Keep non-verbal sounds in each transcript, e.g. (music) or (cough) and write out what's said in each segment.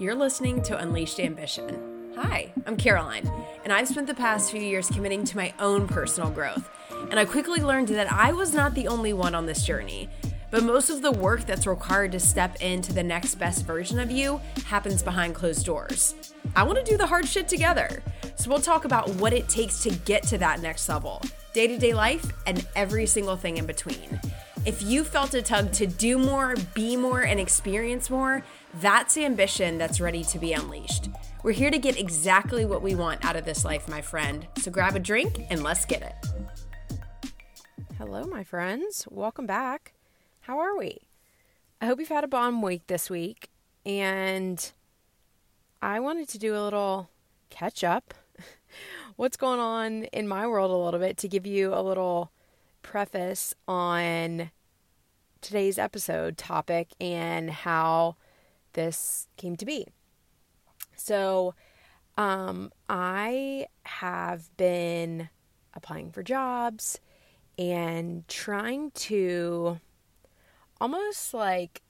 You're listening to Unleashed Ambition. Hi, I'm Caroline, and I've spent the past few years committing to my own personal growth. And I quickly learned that I was not the only one on this journey. But most of the work that's required to step into the next best version of you happens behind closed doors. I want to do the hard shit together. So we'll talk about what it takes to get to that next level, day to day life, and every single thing in between. If you felt a tug to do more, be more, and experience more, that's ambition that's ready to be unleashed. We're here to get exactly what we want out of this life, my friend. So grab a drink and let's get it. Hello, my friends. Welcome back. How are we? I hope you've had a bomb week this week. And I wanted to do a little catch up. (laughs) What's going on in my world a little bit to give you a little preface on today's episode topic and how this came to be. So, um, I have been applying for jobs and trying to almost like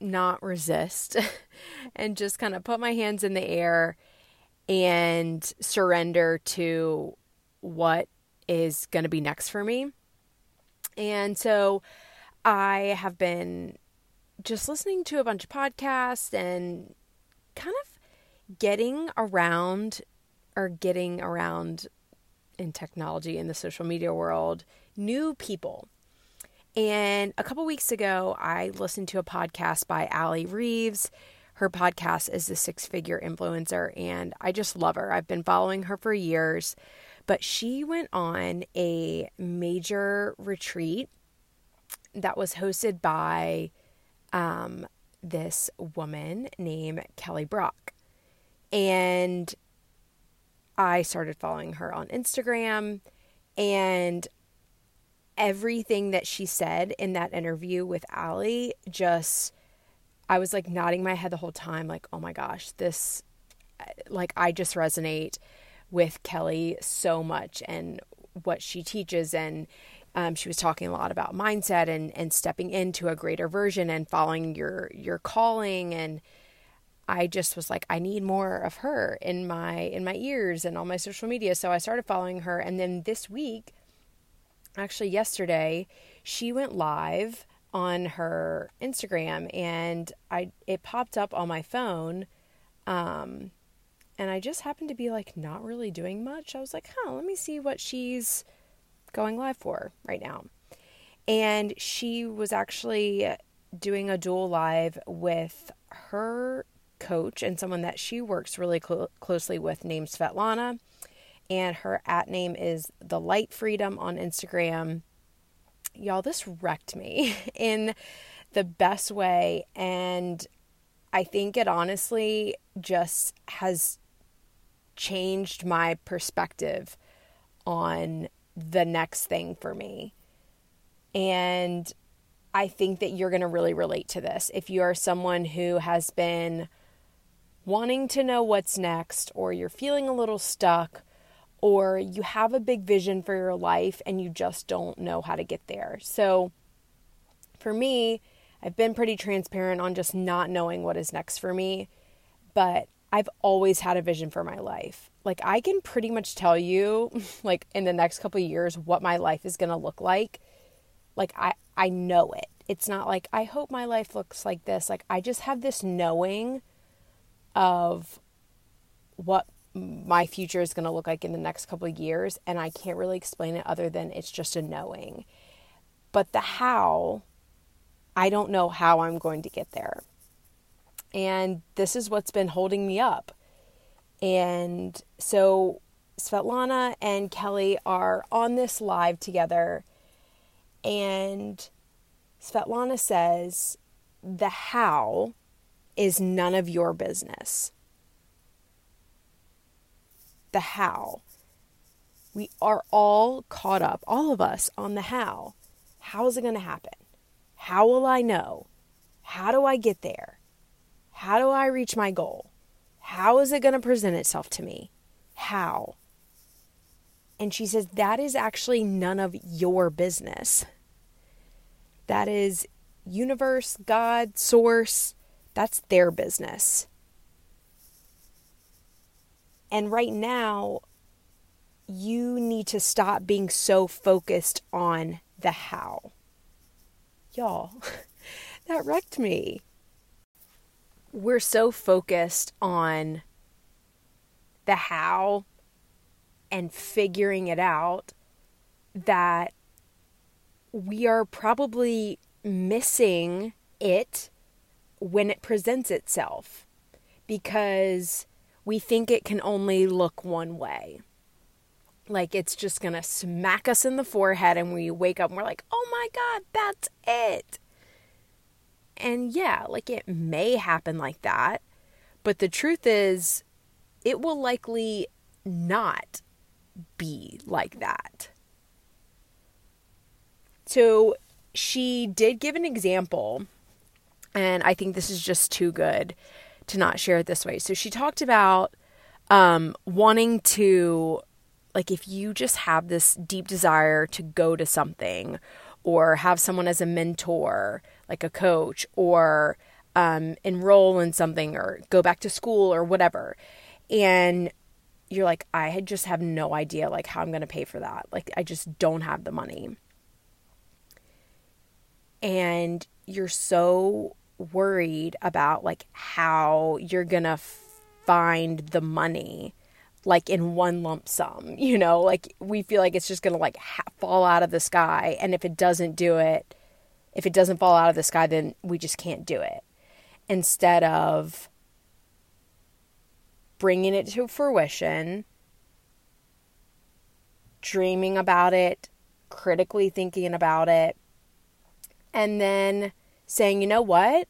not resist (laughs) and just kind of put my hands in the air and surrender to what is going to be next for me. And so I have been just listening to a bunch of podcasts and kind of getting around or getting around in technology in the social media world new people. And a couple weeks ago, I listened to a podcast by Allie Reeves. Her podcast is the Six Figure Influencer, and I just love her. I've been following her for years. But she went on a major retreat that was hosted by um, this woman named Kelly Brock. And I started following her on Instagram, and everything that she said in that interview with Allie just, I was like nodding my head the whole time, like, oh my gosh, this, like, I just resonate with Kelly so much and what she teaches. And um, she was talking a lot about mindset and, and stepping into a greater version and following your, your calling. And I just was like, I need more of her in my, in my ears and on my social media. So I started following her. And then this week, actually yesterday, she went live on her Instagram and I, it popped up on my phone. Um, and I just happened to be like not really doing much. I was like, huh, let me see what she's going live for right now. And she was actually doing a dual live with her coach and someone that she works really cl- closely with named Svetlana. And her at name is The Light Freedom on Instagram. Y'all, this wrecked me (laughs) in the best way. And I think it honestly just has changed my perspective on the next thing for me. And I think that you're going to really relate to this. If you are someone who has been wanting to know what's next, or you're feeling a little stuck, or you have a big vision for your life and you just don't know how to get there. So, for me, I've been pretty transparent on just not knowing what is next for me, but I've always had a vision for my life. Like I can pretty much tell you (laughs) like in the next couple years what my life is going to look like. Like I I know it. It's not like I hope my life looks like this. Like I just have this knowing of what my future is going to look like in the next couple years and I can't really explain it other than it's just a knowing. But the how I don't know how I'm going to get there. And this is what's been holding me up. And so Svetlana and Kelly are on this live together. And Svetlana says, the how is none of your business. The how. We are all caught up, all of us, on the how. How is it going to happen? How will I know? How do I get there? How do I reach my goal? How is it going to present itself to me? How? And she says, That is actually none of your business. That is universe, God, source, That's their business. And right now, you need to stop being so focused on the how. Y'all, (laughs) that wrecked me. We're so focused on the how and figuring it out that we are probably missing it when it presents itself because we think it can only look one way. Like it's just gonna smack us in the forehead, and we wake up and we're like, oh my God, that's it. And yeah, like it may happen like that, but the truth is, it will likely not be like that. So she did give an example, and I think this is just too good to not share it this way. So she talked about um, wanting to, like, if you just have this deep desire to go to something or have someone as a mentor, like a coach, or um, enroll in something or go back to school or whatever. And you're like, I just have no idea like how I'm going to pay for that. Like, I just don't have the money. And you're so worried about like how you're gonna find the money like in one lump sum (laughs) you know like we feel like it's just gonna like ha- fall out of the sky and if it doesn't do it if it doesn't fall out of the sky then we just can't do it instead of bringing it to fruition dreaming about it critically thinking about it and then saying, you know what?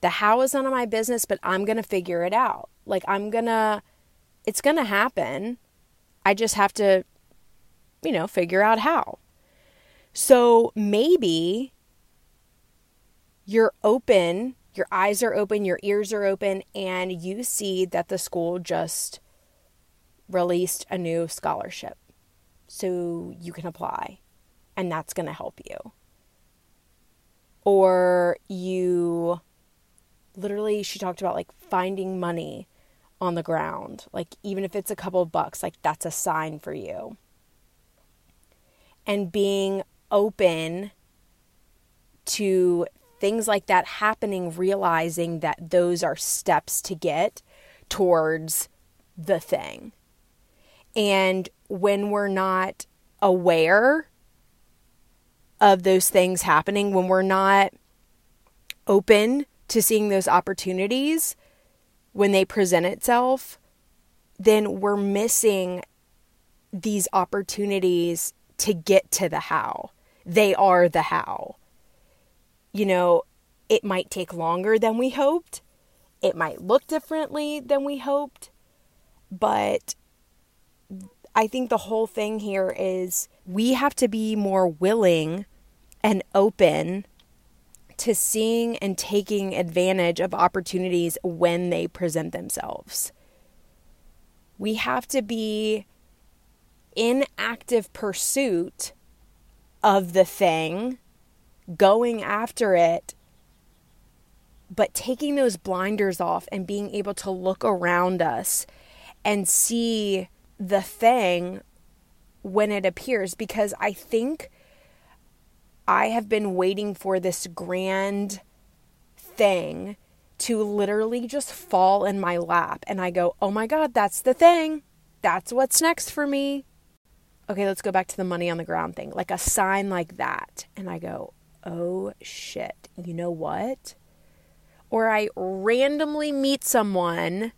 The how is none of my business, but I'm going to figure it out. Like, I'm going to, it's going to happen. I just have to, you know, figure out how. So maybe you're open, your eyes are open, your ears are open, and you see that the school just released a new scholarship. So you can apply, and that's going to help you. Or you literally she talked about like finding money on the ground. Like even if it's a couple of bucks like that's a sign for you. And being open to things like that happening realizing that those are steps to get towards the thing and when we're not aware of those things happening, when we're not open to seeing those opportunities when they present itself, then we're missing these opportunities to get to the how. They are the how. You know, it might take longer than we hoped. It might look differently than we hoped. But I think the whole thing here is we have to be more willing and open to seeing and taking advantage of opportunities when they present themselves. We have to be in active pursuit of the thing, going after it, but taking those blinders off and being able to look around us and see the thing when it appears because I think I have been waiting for this grand thing to literally just fall in my lap. And I go, oh my God, that's the thing. That's what's next for me. Okay, let's go back to the money on the ground thing. Like a sign like that. And I go, oh shit, you know what? Or I randomly meet someone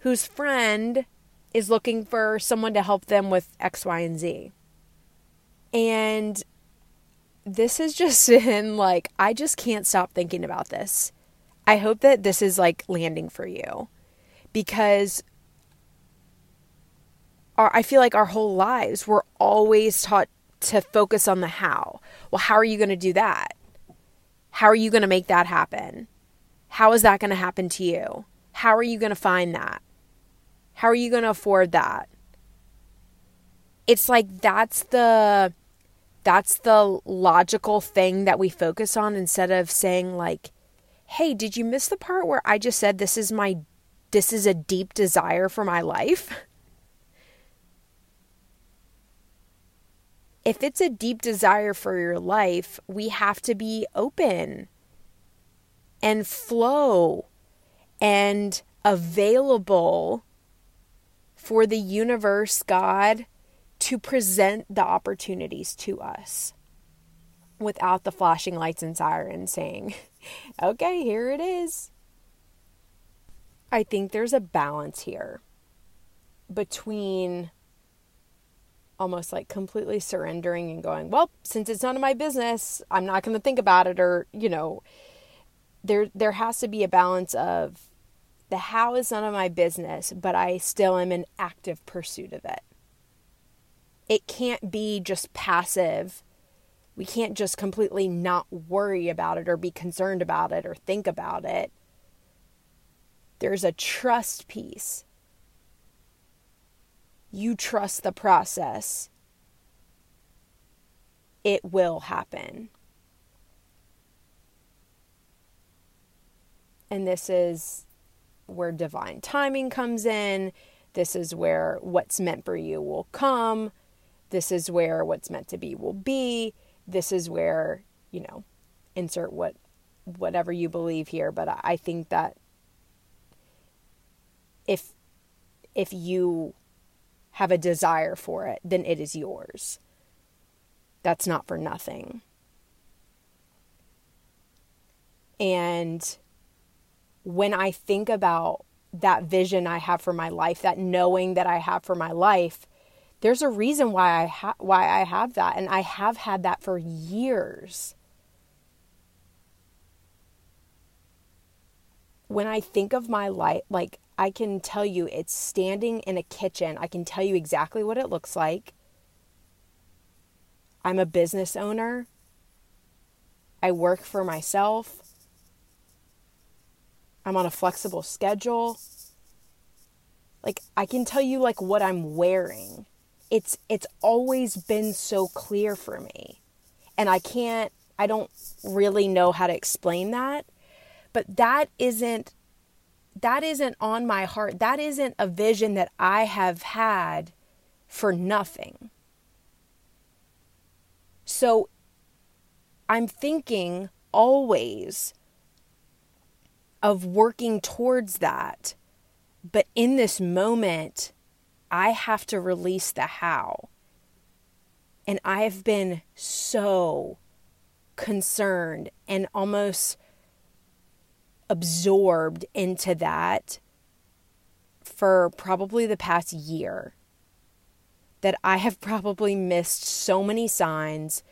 whose friend is looking for someone to help them with X, Y, and Z. And this has just (laughs) been like, I just can't stop thinking about this. I hope that this is like landing for you because I feel like our whole lives we're always taught to focus on the how. Well, how are you going to do that? How are you going to make that happen? How is that going to happen to you? How are you going to find that? How are you going to afford that? It's like that's the that's the logical thing that we focus on instead of saying like hey, did you miss the part where I just said this is my this is a deep desire for my life? (laughs) If it's a deep desire for your life, we have to be open and flow and available for the universe, God, to present the opportunities to us without the flashing lights and sirens saying, (laughs) okay, here it is. I think there's a balance here between almost like completely surrendering and going, well, since it's none of my business, I'm not going to think about it or, you know, there there has to be a balance of the how is none of my business, but I still am in active pursuit of it. It can't be just passive. We can't just completely not worry about it or be concerned about it or think about it. There's a trust piece you trust the process, it will happen. And this is where divine timing comes in. This is where what's meant for you will come. This is where what's meant to be will be. This is where, you know, insert what whatever you believe here, but I think that if if you have a desire for it, then it is yours. That's not for nothing. And when I think about that vision I have for my life, that knowing that I have for my life, there's a reason why I ha- why I have that and I have had that for years. When I think of my life, like I can tell you it's standing in a kitchen. I can tell you exactly what it looks like. I'm a business owner. I work for myself. I'm on a flexible schedule. Like I can tell you like what I'm wearing. It's it's always been so clear for me. And I can't I don't really know how to explain that. But that isn't that isn't on my heart. That isn't a vision that I have had for nothing. So I'm thinking always of working towards that. But in this moment, I have to release the how. And I have been so concerned and almost absorbed into that for probably the past year. That I have (laughs) probably missed so many signs,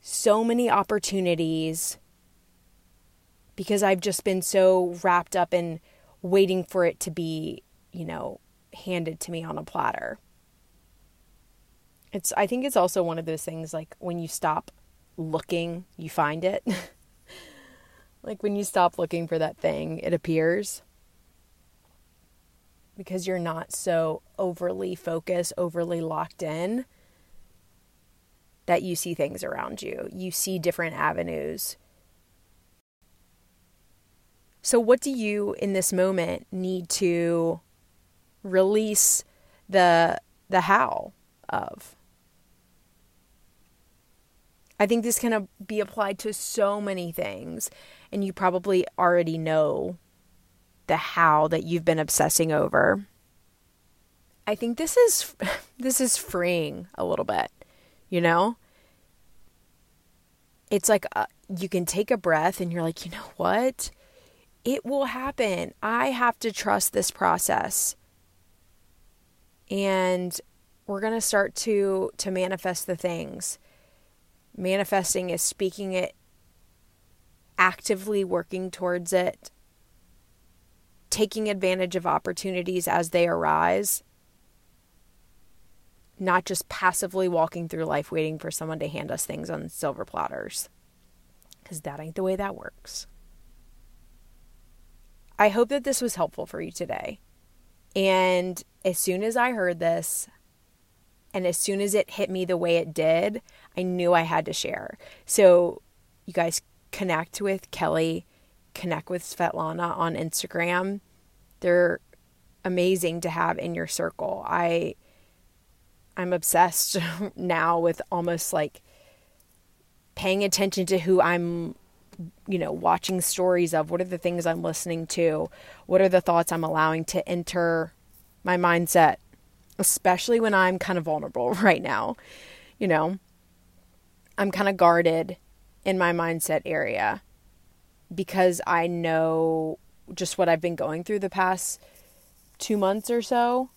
so many opportunities, because I've just been so wrapped up in waiting for it to be, you know, handed to me on a platter. It's I think it's also one of those things like when you stop looking, you find it. (laughs) Like when you stop looking for that thing, it appears. Because you're not so overly focused, overly locked in, that you see things around you. You see different avenues. So, what do you in this moment need to release the the how of? I think this can be applied to so many things and you probably already know the how that you've been obsessing over. I think this is (laughs) this is freeing a little bit, you know? It's like uh, you can take a breath and you're like, "You know what? It will happen. I have to trust this process." And we're going to start to to manifest the things. Manifesting is speaking it actively working towards it, taking advantage of opportunities as they arise, not just passively walking through life waiting for someone to hand us things on silver platters. Because that ain't the way that works. I hope that this was helpful for you today. And as soon as I heard this, and as soon as it hit me the way it did, I knew I had to share. So, you guys connect with Kelly connect with Svetlana on Instagram. They're amazing to have in your circle. I I'm obsessed (laughs) now with almost like paying attention to who I'm you know watching stories of what are the things I'm listening to what are the thoughts I'm allowing to enter my mindset especially when I'm kind of vulnerable (laughs) right now you know I'm kind of guarded in my mindset area because I know just what I've been going through the past 2 months or so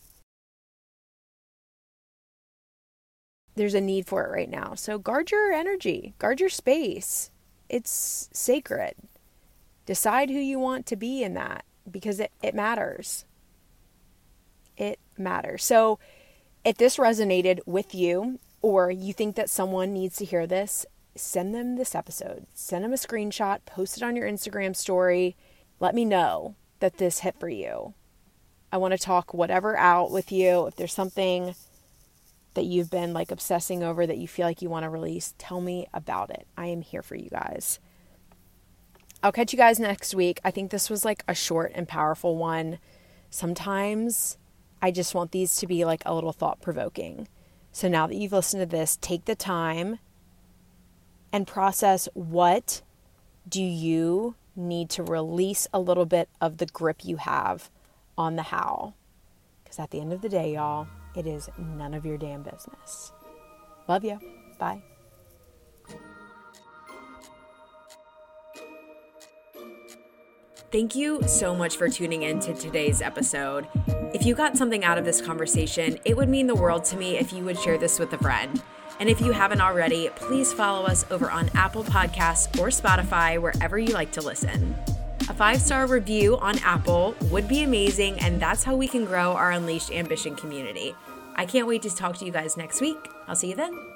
there's a need for it right now. So guard your energy, guard your space. It's sacred. Decide who you want to be in that because it, it matters. It matters. So if this resonated with you or you think that someone needs to hear this, send them this episode. Send them a screenshot, post it on your Instagram story. Let me know that this hit for you. I want to talk whatever out with you. If there's something that you've been like obsessing over that you feel like you want to release, tell me about it. I am here for you guys. I'll catch you guys next week. I think this was like a short and powerful one. Sometimes I just want these to be like a little thought provoking. So now that you've listened to this, take the time and process what do you need to release a little bit of the grip you have on the how. Because at the end of the day, y'all, it is none of your damn business. Love you. Bye. Thank you so much for tuning in to today's episode. If you got something out of this conversation, it would mean the world to me if you would share this with a friend. And if you haven't already, please follow us over on Apple Podcasts or Spotify, wherever you like to listen. A five star review on Apple would be amazing, and that's how we can grow our Unleashed Ambition community. I can't wait to talk to you guys next week. I'll see you then.